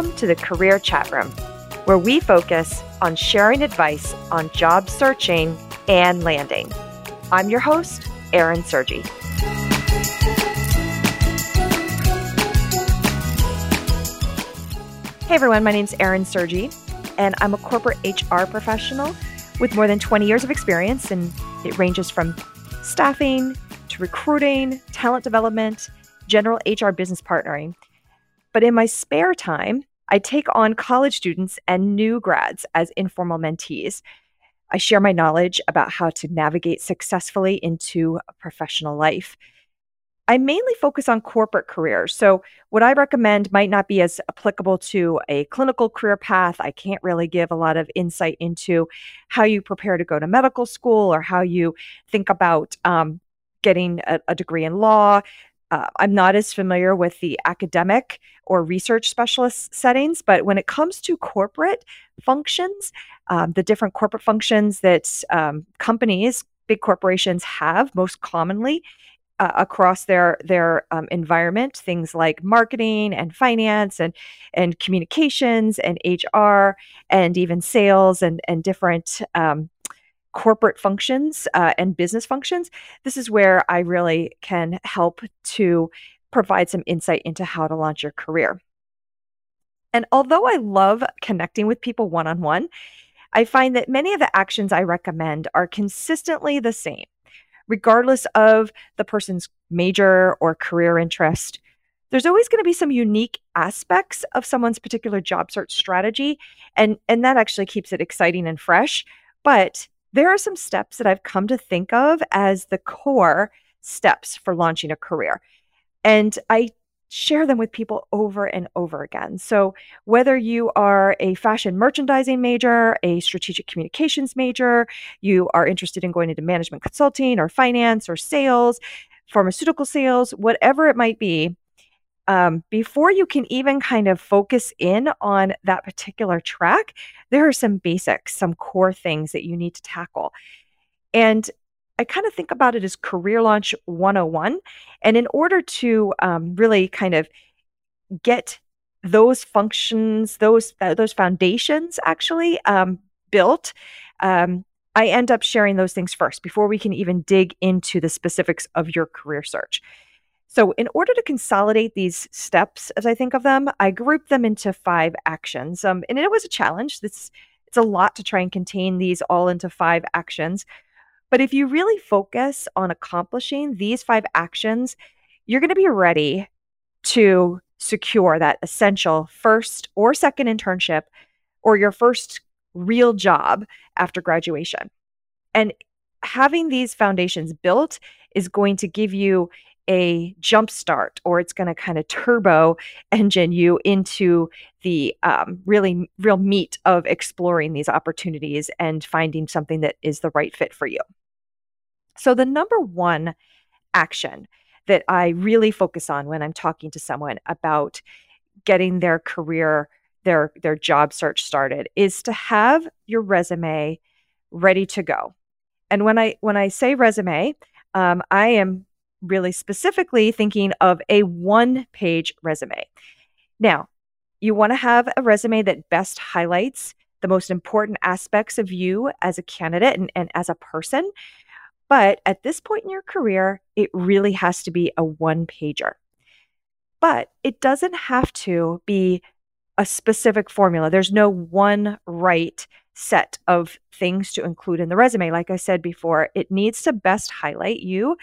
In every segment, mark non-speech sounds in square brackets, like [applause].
Welcome to the Career Chat Room, where we focus on sharing advice on job searching and landing. I'm your host, Erin Sergi. Hey everyone, my name is Erin Sergi, and I'm a corporate HR professional with more than 20 years of experience, and it ranges from staffing to recruiting, talent development, general HR business partnering. But in my spare time, I take on college students and new grads as informal mentees. I share my knowledge about how to navigate successfully into a professional life. I mainly focus on corporate careers. So, what I recommend might not be as applicable to a clinical career path. I can't really give a lot of insight into how you prepare to go to medical school or how you think about um, getting a, a, degree in law. Uh, I'm not as familiar with the academic or research specialist settings, but when it comes to corporate functions, um, the different corporate functions that um, companies, big corporations have most commonly uh, across their their um, environment things like marketing and finance and and communications and HR and even sales and and different um, corporate functions uh, and business functions this is where I really can help to provide some insight into how to launch your career and although I love connecting with people one on one I find that many of the actions I recommend are consistently the same regardless of the person's major or career interest. There's always going to be some unique aspects of someone's particular job search strategy, and, and that actually keeps it exciting and fresh. But there are some steps that I've come to think of as the core steps for launching a career. And I share them with people over and over again. So, whether you are a fashion merchandising major, a strategic communications major, you are interested in going into management consulting or finance or sales, pharmaceutical sales, whatever it might be, um, before you can even kind of focus in on that particular track, there are some basics, some core things that you need to tackle. And I kind of think about it as career launch 101. And in order to um, really kind of get those functions, those uh, those foundations actually um, built, um, I end up sharing those things first before we can even dig into the specifics of your career search. So, in order to consolidate these steps, as I think of them, I group them into five actions. Um, and it was a challenge. This it's a lot to try and contain these all into five actions. But if you really focus on accomplishing these five actions, you're going to be ready to secure that essential first or second internship or your first real job after graduation. And having these foundations built is going to give you a jump start or it's going to kind of turbo engine you into the um, really real meat of exploring these opportunities and finding something that is the right fit for you so, the number one action that I really focus on when I'm talking to someone about getting their career, their their job search started is to have your resume ready to go. And when I when I say resume, um, I am really specifically thinking of a one page resume. Now, you want to have a resume that best highlights the most important aspects of you as a candidate and, and as a person. But at this point in your career, it really has to be a one pager. But it doesn't have to be a specific formula. There's no one right set of things to include in the resume. Like I said before, it needs to best highlight you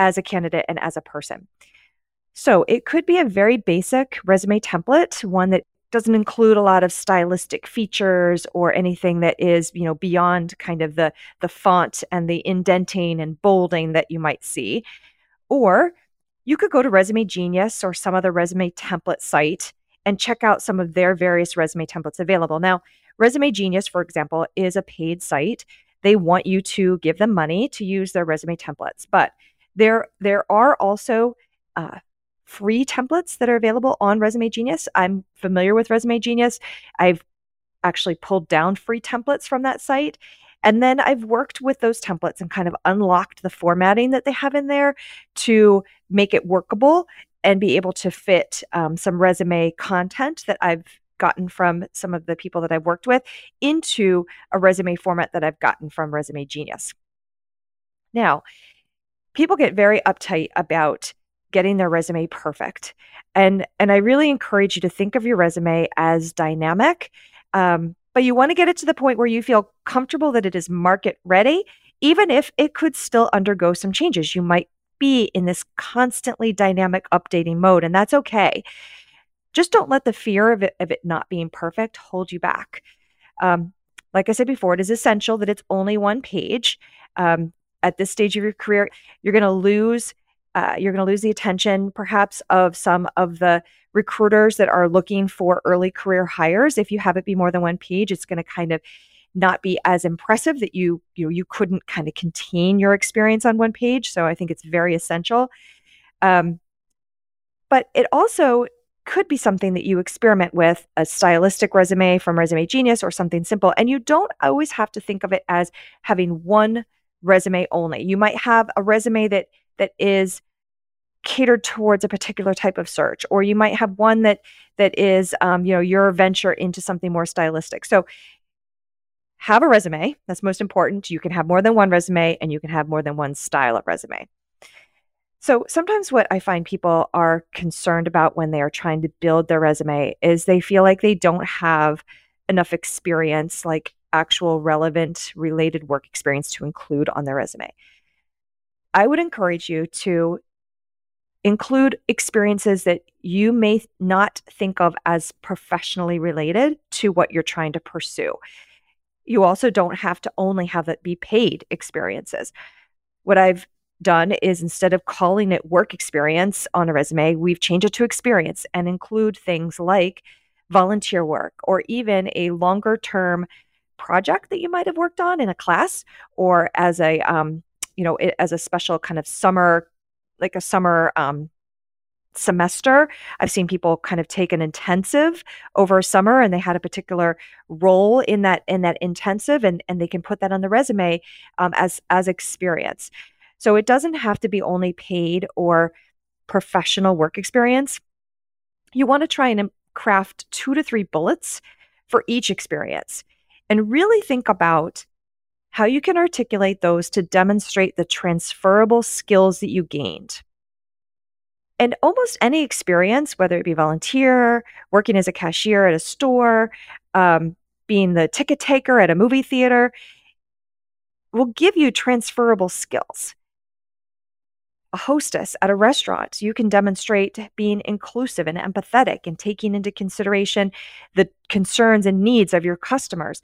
as a candidate and as a person. So it could be a very basic resume template, one that doesn't include a lot of stylistic features or anything that is you know beyond kind of the the font and the indenting and bolding that you might see. Or you could go to resume genius or some other resume template site and check out some of their various resume templates available. Now resume genius for example is a paid site. They want you to give them money to use their resume templates. But there there are also uh, free templates that are available on Resume Genius. I'm familiar with Resume Genius. I've actually pulled down free templates from that site. And then I've worked with those templates and kind of unlocked the formatting that they have in there to make it workable and be able to fit um, some resume content that I've gotten from some of the people that I've worked with into a resume format that I've gotten from Resume Genius. Now, people get very uptight about getting their resume perfect. And and I really encourage you to think of your resume as dynamic. Um, but you want to get it to the point where you feel comfortable that it is market ready, even if it could still undergo some changes. You might be in this constantly dynamic updating mode, and that's okay. Just don't let the fear of it, of it not being perfect hold you back. Um, like I said before, it is essential that it's only one page. Um, at this stage of your career, you're going to lose uh, you're going to lose the attention perhaps of some of the recruiters that are looking for early career hires. If you have it be more than one page, it's going to kind of not be as impressive that you you know you couldn't kind of contain your experience on one page. So I think it's very essential. Um, but it also could be something that you experiment with a stylistic resume from Resume Genius or something simple. And you don't always have to think of it as having one resume only. You might have a resume that that is catered towards a particular type of search or you might have one that that is um, you know your venture into something more stylistic. So have a resume. That's most important. You can have more than one resume and you can have more than one style of resume. So sometimes what i find people are concerned about when they are trying to build their resume is they feel like they don't have enough experience like actual relevant related work experience to include on their resume I would encourage you to include experiences that you may not think of as professionally related to what you're trying to pursue. You also don't have to only have it be paid experiences. What I've done is instead of calling it work experience on a resume, we've changed it to experience and include things like volunteer work or even a longer term project that you might have worked on in a class or as a um, you know, it, as a special kind of summer, like a summer um, semester. I've seen people kind of take an intensive over summer and they had a particular role in that in that intensive and and they can put that on the resume um, as as experience. So it doesn't have to be only paid or professional work experience. You want to try and craft two to three bullets for each experience and really think about how you can articulate those to demonstrate the transferable skills that you gained. And almost any experience, whether it be volunteer, working as a cashier at a store, um, being the ticket taker at a movie theater, will give you transferable skills. A hostess at a restaurant, you can demonstrate being inclusive and empathetic and taking into consideration the concerns and needs of your customers.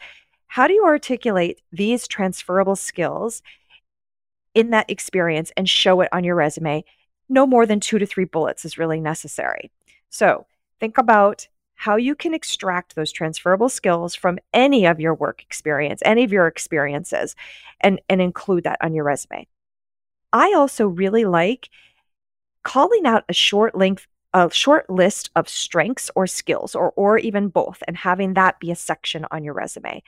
How do you articulate these transferable skills in that experience and show it on your resume? No more than two to three bullets is really necessary. So think about how you can extract those transferable skills from any of your work experience, any of your experiences, and, and include that on your resume. I also really like calling out a short length a short list of strengths or skills or or even both and having that be a section on your resume.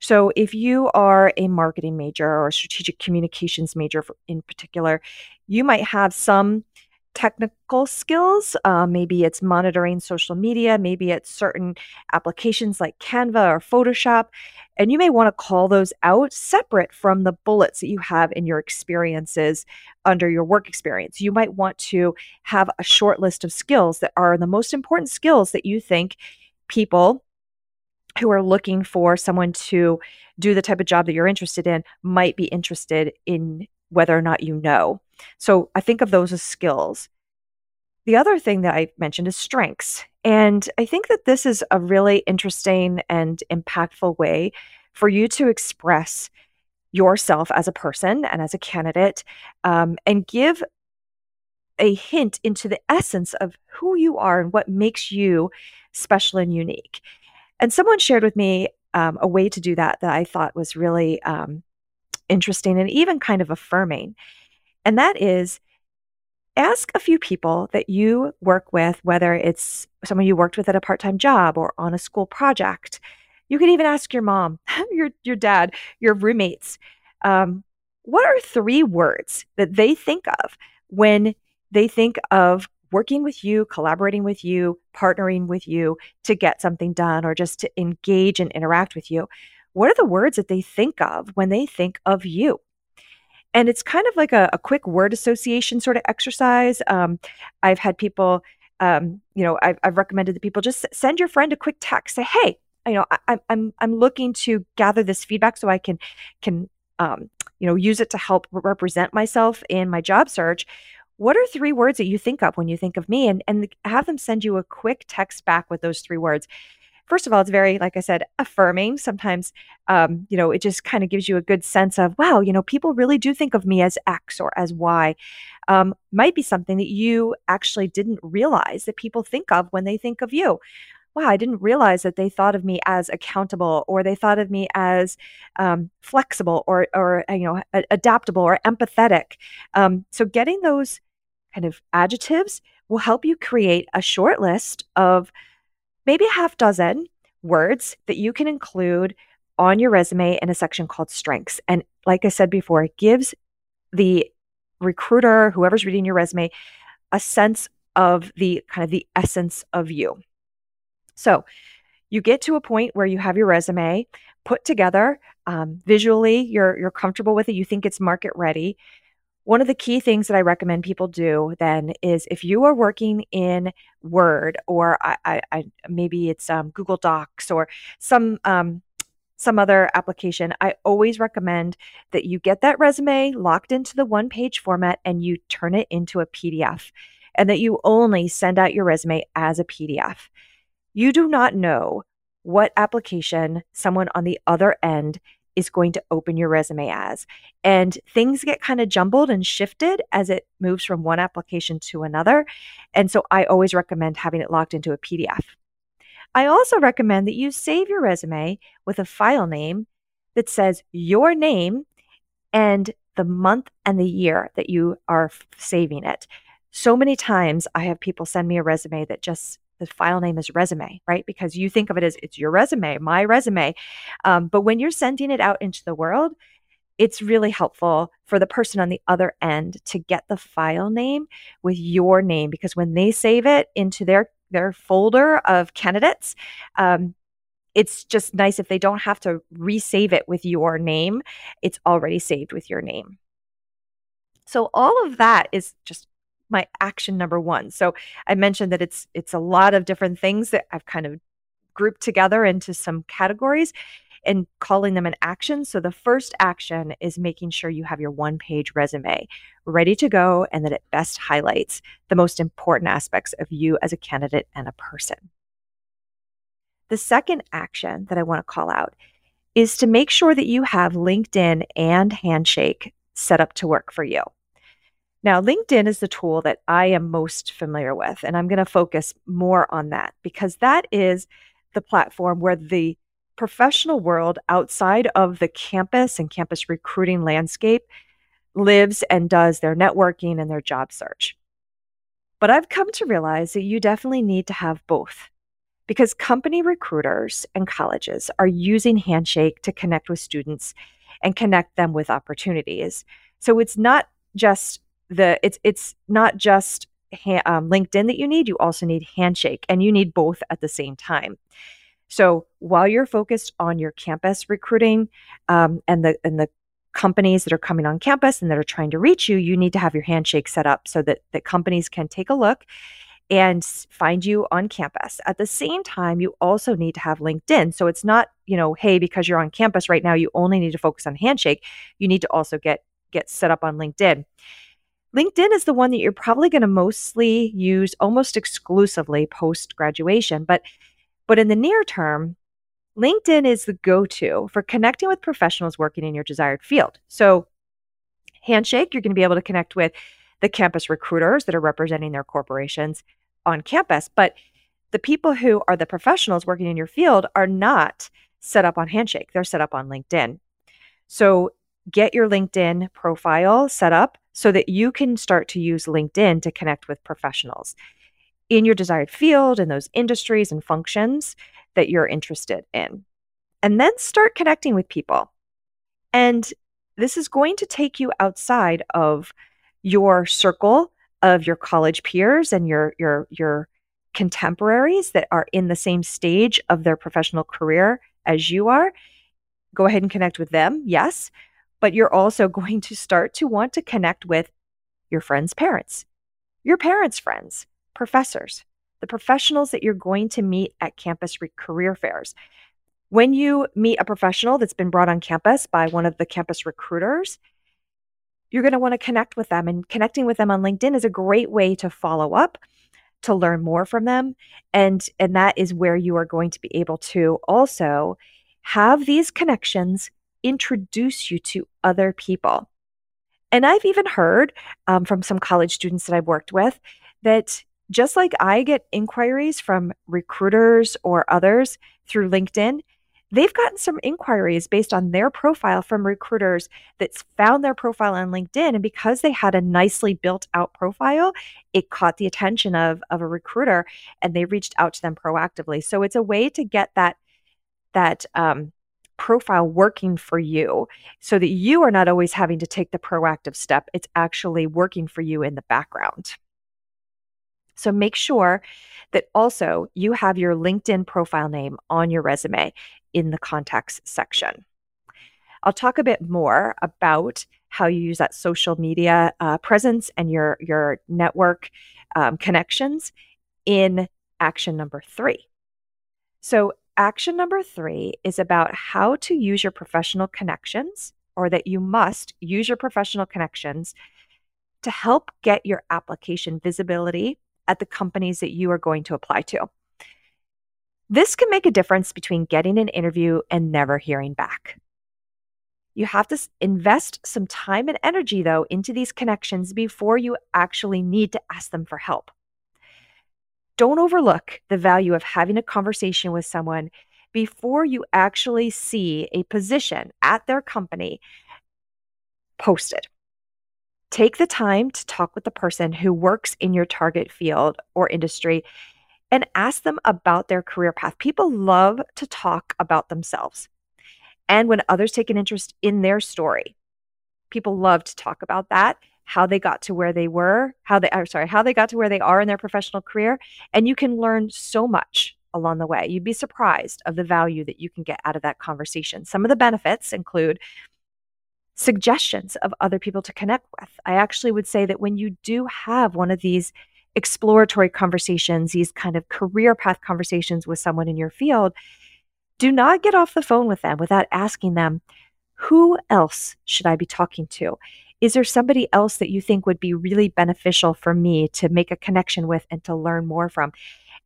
So, if you are a marketing major or a strategic communications major in particular, you might have some technical skills. Uh, maybe it's monitoring social media, maybe it's certain applications like Canva or Photoshop. And you may want to call those out separate from the bullets that you have in your experiences under your work experience. You might want to have a short list of skills that are the most important skills that you think people who are looking for someone to do the type of job that you're interested in might be interested in whether or not you know. So I think of those as skills. The other thing that I mentioned is strengths. And I think that this is a really interesting and impactful way for you to express yourself as a person and as a candidate um, and give a hint into the essence of who you are and what makes you special and unique. And someone shared with me um, a way to do that that I thought was really um, interesting and even kind of affirming. And that is ask a few people that you work with, whether it's someone you worked with at a part time job or on a school project. You can even ask your mom, [laughs] your, your dad, your roommates. Um, what are three words that they think of when they think of working with you, collaborating with you, partnering with you to get something done or just to engage and interact with you, what are the words that they think of when they think of you? And it's kind of like a, a quick word association sort of exercise. Um, I've had people, um, you know, I've, I've recommended that people just send your friend a quick text, say, "Hey, you know, I, I'm I'm looking to gather this feedback so I can can um, you know use it to help represent myself in my job search what are three words that you think of when you think of me and and have them send you a quick text back with those three words first of all it's very like i said affirming sometimes um, you know it just kind of gives you a good sense of wow you know people really do think of me as x or as y um, might be something that you actually didn't realize that people think of when they think of you wow, I didn't realize that they thought of me as accountable or they thought of me as um, flexible or, or, you know, adaptable or empathetic. Um, so getting those kind of adjectives will help you create a short list of maybe a half dozen words that you can include on your resume in a section called strengths. And like I said before, it gives the recruiter, whoever's reading your resume, a sense of the kind of the essence of you. So you get to a point where you have your resume put together um, visually, you're you're comfortable with it, you think it's market ready. One of the key things that I recommend people do then is if you are working in Word or I, I, I maybe it's um, Google Docs or some um, some other application, I always recommend that you get that resume locked into the one page format and you turn it into a PDF and that you only send out your resume as a PDF. You do not know what application someone on the other end is going to open your resume as. And things get kind of jumbled and shifted as it moves from one application to another. And so I always recommend having it locked into a PDF. I also recommend that you save your resume with a file name that says your name and the month and the year that you are saving it. So many times I have people send me a resume that just the file name is resume, right? Because you think of it as it's your resume, my resume. Um, but when you're sending it out into the world, it's really helpful for the person on the other end to get the file name with your name because when they save it into their their folder of candidates, um, it's just nice if they don't have to resave it with your name. It's already saved with your name. So all of that is just my action number one. So I mentioned that it's it's a lot of different things that I've kind of grouped together into some categories and calling them an action. So the first action is making sure you have your one page resume ready to go and that it best highlights the most important aspects of you as a candidate and a person. The second action that I want to call out is to make sure that you have LinkedIn and Handshake set up to work for you. Now, LinkedIn is the tool that I am most familiar with, and I'm going to focus more on that because that is the platform where the professional world outside of the campus and campus recruiting landscape lives and does their networking and their job search. But I've come to realize that you definitely need to have both because company recruiters and colleges are using Handshake to connect with students and connect them with opportunities. So it's not just the it's it's not just ha- um, LinkedIn that you need. You also need Handshake, and you need both at the same time. So while you're focused on your campus recruiting um, and the and the companies that are coming on campus and that are trying to reach you, you need to have your handshake set up so that that companies can take a look and find you on campus. At the same time, you also need to have LinkedIn. So it's not, you know, hey, because you're on campus right now, you only need to focus on Handshake. You need to also get get set up on LinkedIn. LinkedIn is the one that you're probably going to mostly use almost exclusively post graduation, but but in the near term, LinkedIn is the go-to for connecting with professionals working in your desired field. So, Handshake, you're going to be able to connect with the campus recruiters that are representing their corporations on campus, but the people who are the professionals working in your field are not set up on Handshake. They're set up on LinkedIn. So, get your LinkedIn profile set up so that you can start to use LinkedIn to connect with professionals in your desired field and those industries and functions that you're interested in. And then start connecting with people. And this is going to take you outside of your circle of your college peers and your your your contemporaries that are in the same stage of their professional career as you are. Go ahead and connect with them, yes, but you're also [laughs] going to start to want to connect with your friends' parents, your parents' friends, professors, the professionals that you're going to meet at campus re- career fairs. When you meet a professional that's been brought on campus by one of the campus recruiters, you're going to want to connect with them. And connecting with them on LinkedIn is a great way to follow up, to learn more from them. And, and that is where you are going to be able to also have these connections introduce you to other people. And I've even heard um, from some college students that I've worked with that just like I get inquiries from recruiters or others through LinkedIn, they've gotten some inquiries based on their profile from recruiters that's found their profile on LinkedIn. And because they had a nicely built out profile, it caught the attention of, of a recruiter and they reached out to them proactively. So it's a way to get that that um, profile working for you so that you are not always having to take the proactive step. It's actually working for you in the background. So make sure that also you have your LinkedIn profile name on your resume in the contacts section. I'll talk a bit more about how you use that social media uh, presence and your your network um, connections in action number three. So action number three is about how to use your professional connections, or that you must use your professional connections to help get your application visibility at the companies that you are going to apply to. This can make a difference between getting an interview and never hearing back. You have to invest some time and energy, though, into these connections before you actually need to ask them for help. Don't overlook the value of having a conversation with someone before you actually see a position at their company posted. Take the time to talk with the person who works in your target field or industry and ask them about their career path. People love to talk about themselves. And when others take an interest in their story, people love to talk about that, how they got to where they were, how they are sorry, how they got to where they are in their professional career, and you can learn so much along the way. You'd be surprised of the value that you can get out of that conversation. Some of the benefits include suggestions of other people to connect with. I actually would say that when you do have one of these exploratory conversations, these kind of career path conversations with someone in your field, do not get off the phone with them without asking them, who else should I be talking to? Is there somebody else that you think would be really beneficial for me to make a connection with and to learn more from?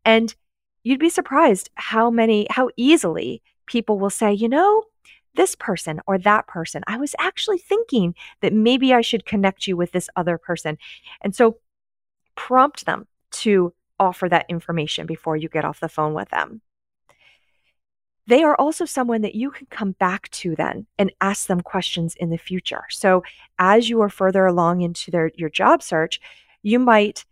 And you'd be surprised how many, how easily people will say, you know, this person or that person. I was actually thinking that maybe I should connect you with this other person. And so prompt them to offer that information before you get off the phone with them. They are also someone that you can come back to then and ask them questions in the future. So as you are further along into their your job search, you might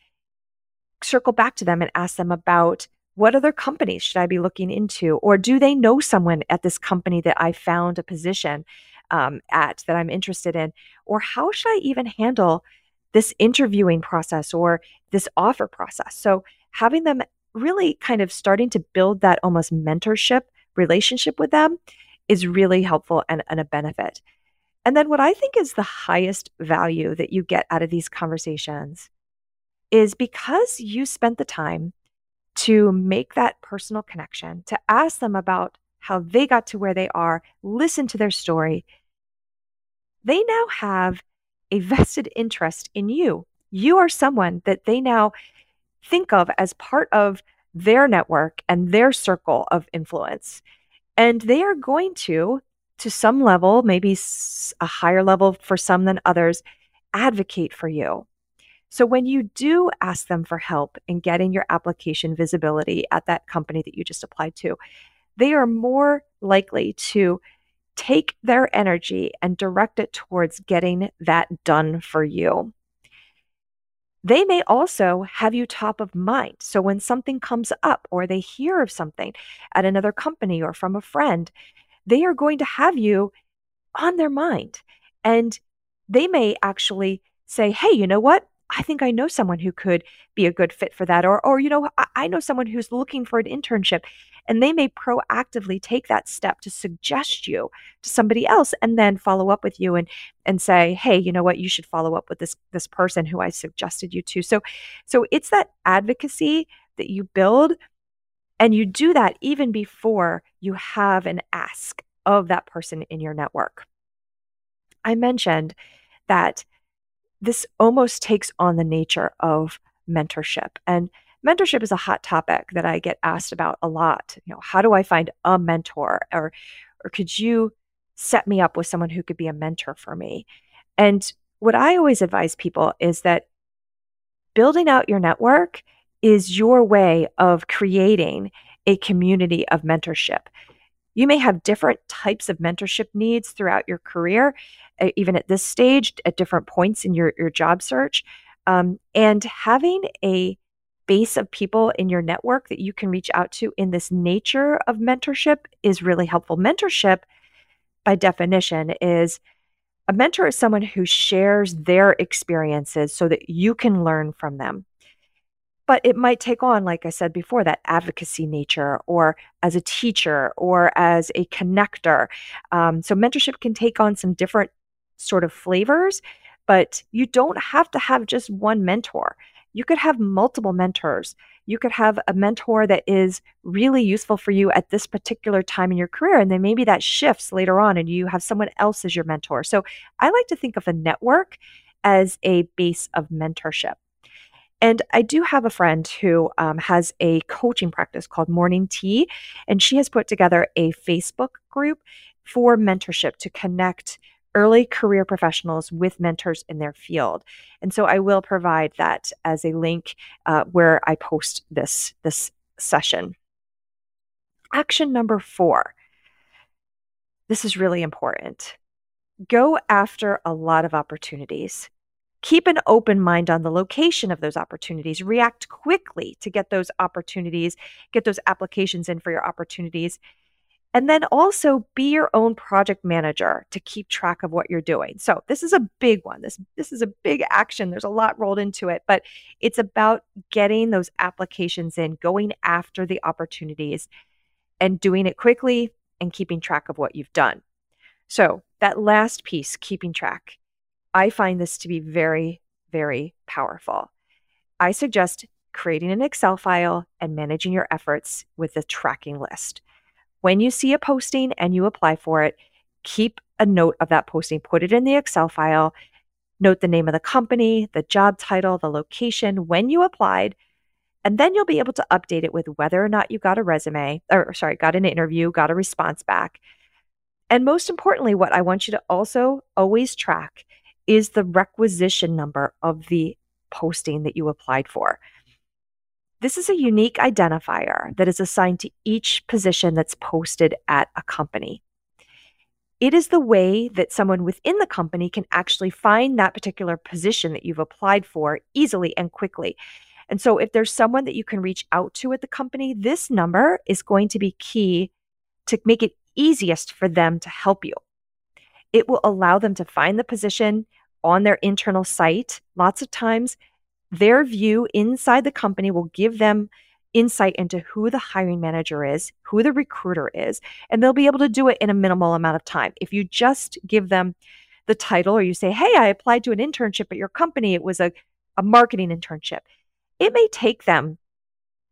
circle back to them and ask them about what other companies should I be looking into? Or do they know someone at this company that I found a position um, at that I'm interested in? Or how should I even handle this interviewing process or this offer process? So having them really kind of starting to build that almost mentorship relationship with them is really helpful and, and a benefit. And then what I think is the highest value that you get out of these conversations is because you spent the time to make that personal connection, to ask them about how they got to where they are, listen to their story, they now have a vested interest in you. You are someone that they now think of as part of their network and their circle of influence. And they are going to, to some level, maybe a higher level for some than others, advocate for you. So when you do ask them for help in getting your application visibility at that company that you just applied to, they are more likely to take their energy and direct it towards getting that done for you. They may also have you top of mind. So when something comes up or they hear of something at another company or from a friend, they are going to have you on their mind. And they may actually say, hey, you know what? I think I know someone who could be a good fit for that. Or, or you know, I, I know someone who's looking for an internship and they may proactively take that step to suggest you to somebody else and then follow up with you and and say hey you know what you should follow up with this this person who i suggested you to so so it's that advocacy that you build and you do that even before you have an ask of that person in your network i mentioned that this almost takes on the nature of mentorship. And mentorship is a hot topic that I get asked about a lot. You know, how do I find a mentor or or could you set me up with someone who could be a mentor for me? And what I always advise people is that building out your network is your way of creating a community of mentorship. You may have different types of mentorship needs throughout your career, even at this stage, at different points in your, your job search. Um, and having a base of people in your network that you can reach out to in this nature of mentorship is really helpful. Mentorship, by definition, is a mentor is someone who shares their experiences so that you can learn from them. But it might take on like i said before that advocacy nature or as a teacher or as a connector. Um, so mentorship can take on some different sort of flavors but you don't have to have just one mentor you could have multiple mentors. You could have a mentor that is really useful for you at this particular time in your career and then maybe that shifts later on and you have someone else as your mentor. So i like to think of a network as a base of mentorship. And I do have a friend who um, has a coaching practice called Morning Tea, and she has put together a Facebook group for mentorship to connect early career professionals with mentors in their field. And so I will provide that as a link uh, where I post this this session. Action number four. This is really important. Go after a lot of opportunities. Keep an open mind on the location of those opportunities. React quickly to get those opportunities, get those applications in for your opportunities. And then also be your own project manager to keep track of what you're doing. So this is a big one. This this is a big action. There's a lot rolled into it, but it's about getting those applications in, going after the opportunities and doing it quickly and keeping track of what you've done. So, that last piece, keeping track. I find this to be very, very powerful. I suggest creating an Excel file and managing your efforts with a tracking list. When you see a posting and you apply for it, keep a note of that posting, put it in the Excel file, note the name of the company, the job title, the location, when you applied, and then you'll be able to update it with whether or not you got a resume, or sorry, got an interview, got a response back. And most importantly, what I want you to also always track is the requisition number of the posting that you applied for. This is a unique identifier that is assigned to each position that's posted at a company. It is the way that someone within the company can actually find that particular position that you've applied for easily and quickly. And so, if there's someone that you can reach out to at the company, this number is going to be key to make it easiest for them to help you. It will allow them to find the position, on their internal site. Lots of times, their view inside the company will give them insight into who the hiring manager is, who the recruiter is, and they'll be able to do it in a minimal amount of time. If you just give them the title or you say, Hey, I applied to an internship at your company, it was a, a marketing internship, it may take them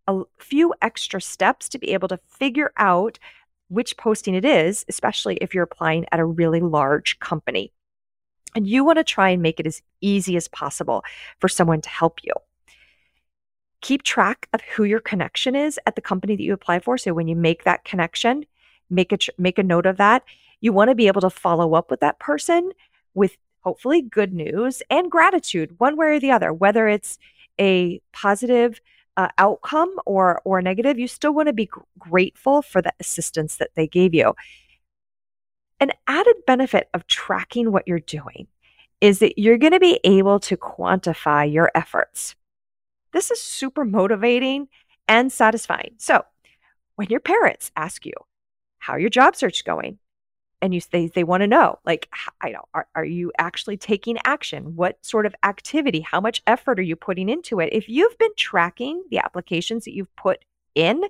a few extra steps to be able to figure out which posting it is, especially if you're applying at a really large company. And you want to try and make it as easy as possible for someone to help you. Keep track of who your connection is at the company that you apply for. So when you make that connection, make a make a note of that. You want to be able to follow up with that person with hopefully good news and gratitude, one way or the other. Whether it's a positive uh, outcome or or negative, you still want to be grateful for the assistance that they gave you. An added benefit of tracking what you're doing is that you're going to be able to quantify your efforts. This is super motivating and satisfying. So, when your parents ask you how your job search going, and you they they want to know like I know are, are you actually taking action? What sort of activity? How much effort are you putting into it? If you've been tracking the applications that you've put in,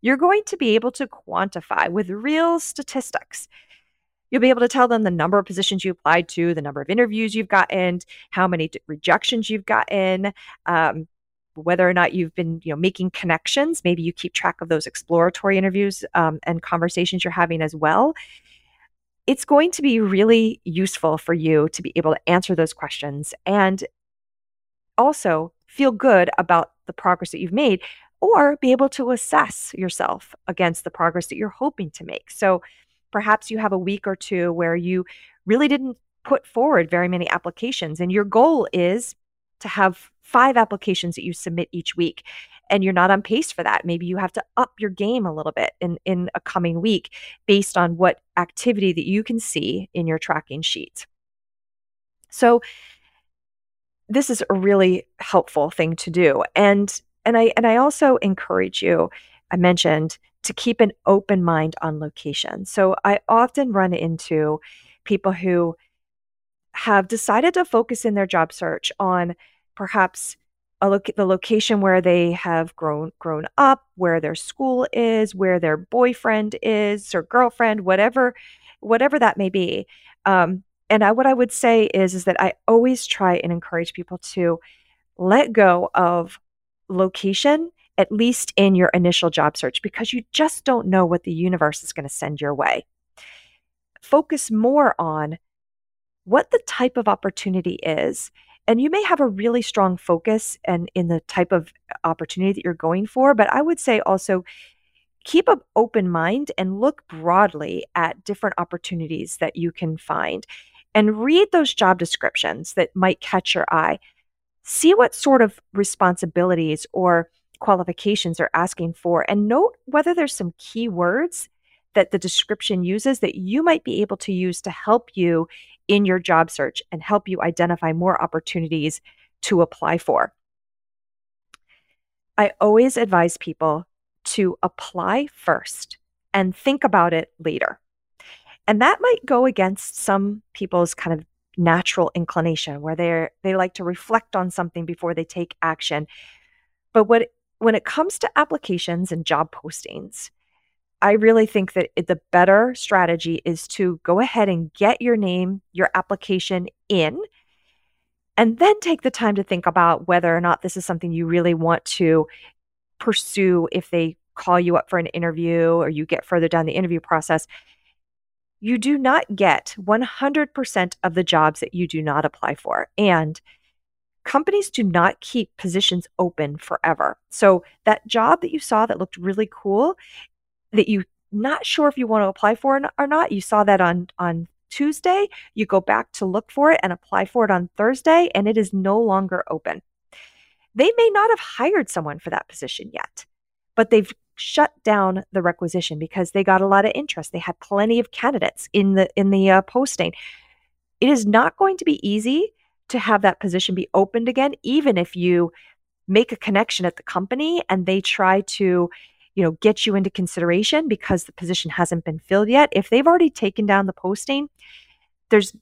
you're going to be able to quantify with real statistics. You'll be able to tell them the number of positions you applied to, the number of interviews you've gotten, how many rejections you've gotten, um, whether or not you've been you know making connections. Maybe you keep track of those exploratory interviews um, and conversations you're having as well. It's going to be really useful for you to be able to answer those questions and also feel good about the progress that you've made or be able to assess yourself against the progress that you're hoping to make. So perhaps you have a week or two where you really didn't put forward very many applications and your goal is to have five applications that you submit each week and you're not on pace for that. Maybe you have to up your game a little bit in in a coming week based on what activity that you can see in your tracking sheet. So this is a really helpful thing to do and and i and i also encourage you i mentioned to keep an open mind on location so i often run into people who have decided to focus in their job search on perhaps the location where they have grown grown up, where their school is, where their boyfriend is or girlfriend, whatever whatever that may be. Um, and I, what I would say is is that I always try and encourage people to let go of location at least in your initial job search because you just don't know what the universe is going to send your way. Focus more on what the type of opportunity is. And you may have a really strong focus and in the type of opportunity that you're going for, but I would say also keep an open mind and look broadly at different opportunities that you can find and read those job descriptions that might catch your eye. See what sort of responsibilities or qualifications are asking for and note whether there's some keywords that the description uses that you might be able to use to help you in your job search and help you identify more opportunities to apply for. I always advise people to apply first and think about it later. And that might go against some people's kind of natural inclination where they they like to reflect on something before they take action. But what when it comes to applications and job postings, I really think that the better strategy is to go ahead and get your name, your application in, and then take the time to think about whether or not this is something you really want to pursue if they call you up for an interview or you get further down the interview process. You do not get 100% of the jobs that you do not apply for. And companies do not keep positions open forever. So that job that you saw that looked really cool, that you not sure if you want to apply for or not. You saw that on on Tuesday, you go back to look for it and apply for it on Thursday and it is no longer open. They may not have hired someone for that position yet, but they've shut down the requisition because they got a lot of interest. They had plenty of candidates in the in the uh, posting. It is not going to be easy to have that position be opened again even if you make a connection at the company and they try to you know, get you into consideration because the position hasn't been filled yet. If they've already taken down the posting, there's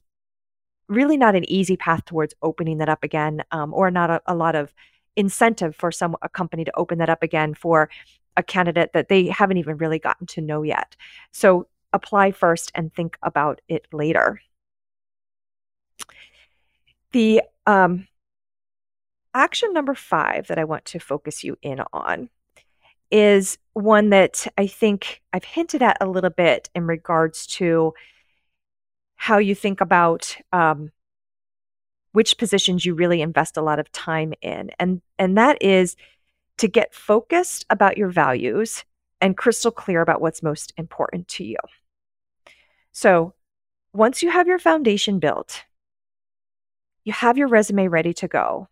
really not an easy path towards opening that up again, um, or not a, a lot of incentive for some a company to open that up again for a candidate that they haven't even really gotten to know yet. So apply first and think about it later. The um, action number five that I want to focus you in on is one that I think I've hinted at a little bit in regards to how you think about um, which positions you really invest a lot of time in, and and that is to get focused about your values and crystal clear about what's most important to you. So, once you have your foundation built, you have your resume ready to go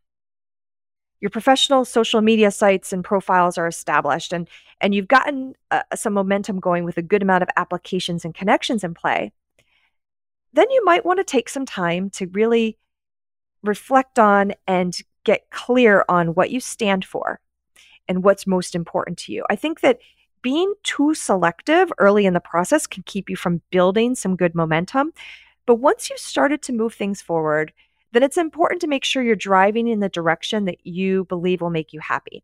your professional social media sites and profiles are established and and you've gotten uh, some momentum going with a good amount of applications and connections in play then you might want to take some time to really reflect on and get clear on what you stand for and what's most important to you i think that being too selective early in the process can keep you from building some good momentum. But once you've started to move things forward, then it's important to make sure you're driving in the direction that you believe will make you happy.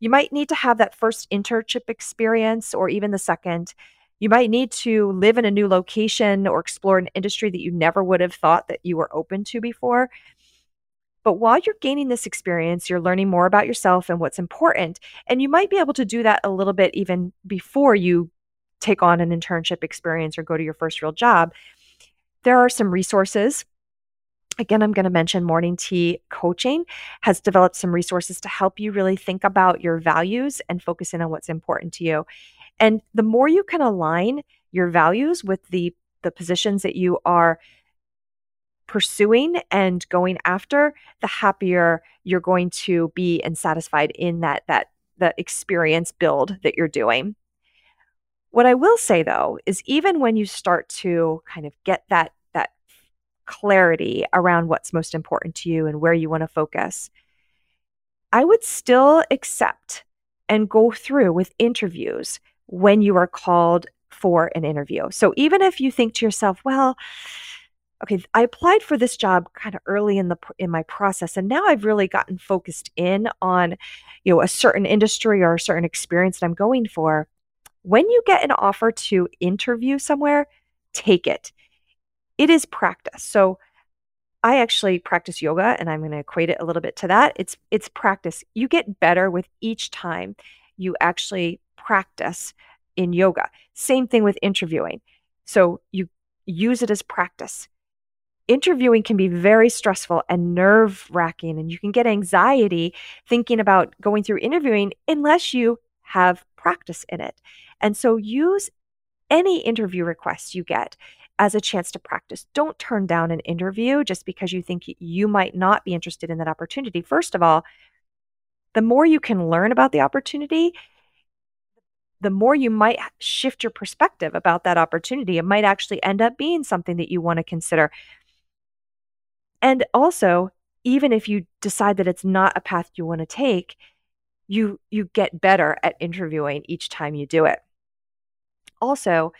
You might need to have that first internship experience or even the second. You might need to live in a new location or explore an industry that you never would have thought that you were open to before. But while you're gaining this experience, you're learning more about yourself and what's important. And you might be able to do that a little bit even before you take on an internship experience or go to your first real job. There are some resources. Again, I'm going to mention Morning Tea Coaching has developed some resources to help you really think about your values and focus in on what's important to you. And the more you can align your values with the the positions that you are pursuing and going after, the happier you're going to be and satisfied in that that the experience build that you're doing. What I will say though is even when you start to kind of get that that clarity around what's most important to you and where you want to focus, I would still accept and go through with interviews when you are called for an interview. So even if you think to yourself, well, okay, I applied for this job kind of early in the in my process and now I've really gotten focused in on you know a certain industry or a certain experience that I'm going for. When you get an offer to interview somewhere, take it. It is practice. So I actually practice yoga and I'm going to equate it a little bit to that. It's it's practice. You get better with each time you actually practice in yoga. Same thing with interviewing. So you use it as practice interviewing can be very stressful and nerve wracking, and you can get anxiety thinking about going through interviewing unless you have practice in it. And so use any interview requests you get as a chance to practice. Don't turn down an interview just because you think you might not be interested in that opportunity. First of all, the more you can learn about the opportunity, the more you might shift your perspective about that opportunity. It might actually end up being something that you want to consider. And also, even if you decide that it's not a path you want to take, you you get better at interviewing each time you do it. Also,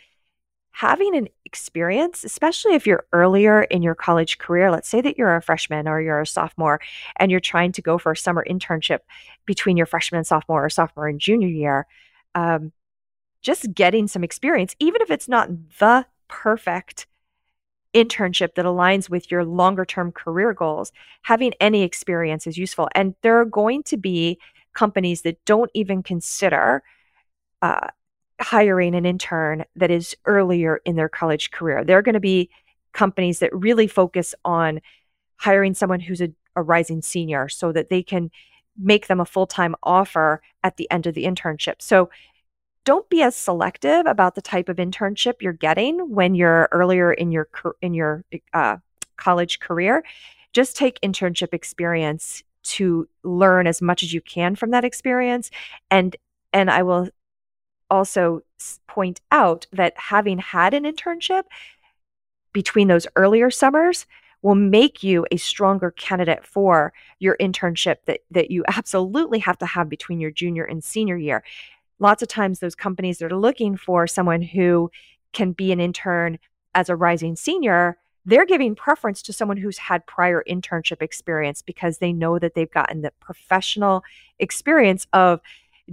having an experience, especially if you're earlier in your college career, let's say that you're a freshman or you're a sophomore and you're trying to go for a summer internship between your freshman and sophomore or sophomore and junior year, um, just getting some experience, even if it's not the perfect internship that aligns with your longer term career goals, having any experience is useful. And there are going to be companies that don't even consider uh, hiring an intern that is earlier in their college career. There are going to be companies that really focus on hiring someone who's a, a rising senior so that they can make them a full time offer at the end of the internship. So don't be as selective about the type of internship you're getting when you're earlier in your in your uh, college career. Just take internship experience to learn as much as you can from that experience, and and I will also point out that having had an internship between those earlier summers will make you a stronger candidate for your internship that that you absolutely have to have between your junior and senior year. Lots of times those companies that are looking for someone who can be an intern as a rising senior they're giving preference to someone who's had prior internship experience because they know that they've gotten the professional experience of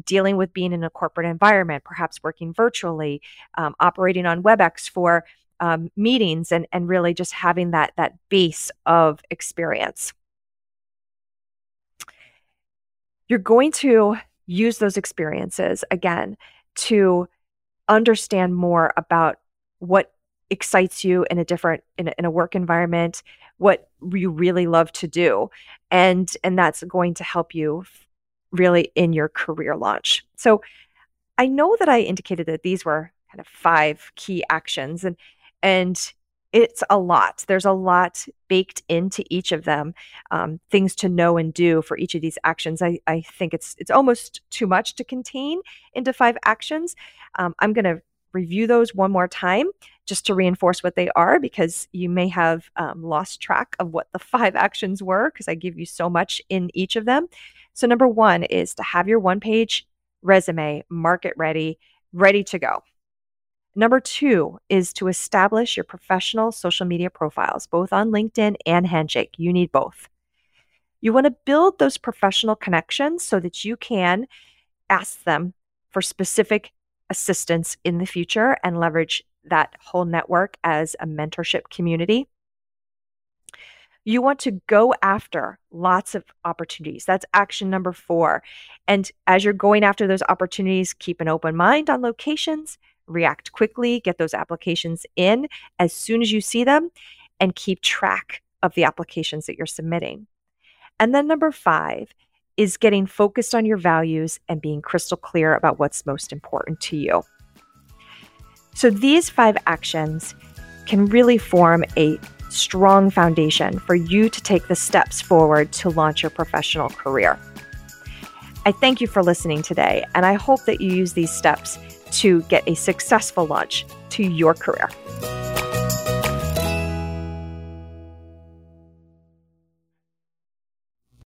dealing with being in a corporate environment, perhaps working virtually, um, operating on WebEx for um, meetings, and and really just having that that base of experience. You're going to use those experiences again to understand more about what excites you in a different in a, in a work environment what you really love to do and and that's going to help you really in your career launch so i know that i indicated that these were kind of five key actions and and it's a lot. There's a lot baked into each of them, um, things to know and do for each of these actions. I, I think it's it's almost too much to contain into five actions. Um, I'm going to review those one more time just to reinforce what they are because you may have um, lost track of what the [laughs] five actions were because I give you so much in each of them. So, number one is to have your one page resume market ready, ready to go. Number two is to establish your professional social media profiles, both on LinkedIn and Handshake. You need both. You want to build those professional connections so that you can ask them for specific assistance in the future and leverage that whole network as a mentorship community. You want to go after lots of opportunities. That's action number four. And as you're going after those opportunities, keep an open mind on locations, react quickly, get those applications in as soon as you see them, and keep track of the applications that you're submitting. And then number five is getting focused on your values and being crystal clear about what's most important to you. So these five actions can really form a strong foundation for you to take the steps forward to launch your professional career. I thank you for listening today, and I hope that you use these steps to get a successful launch to your career.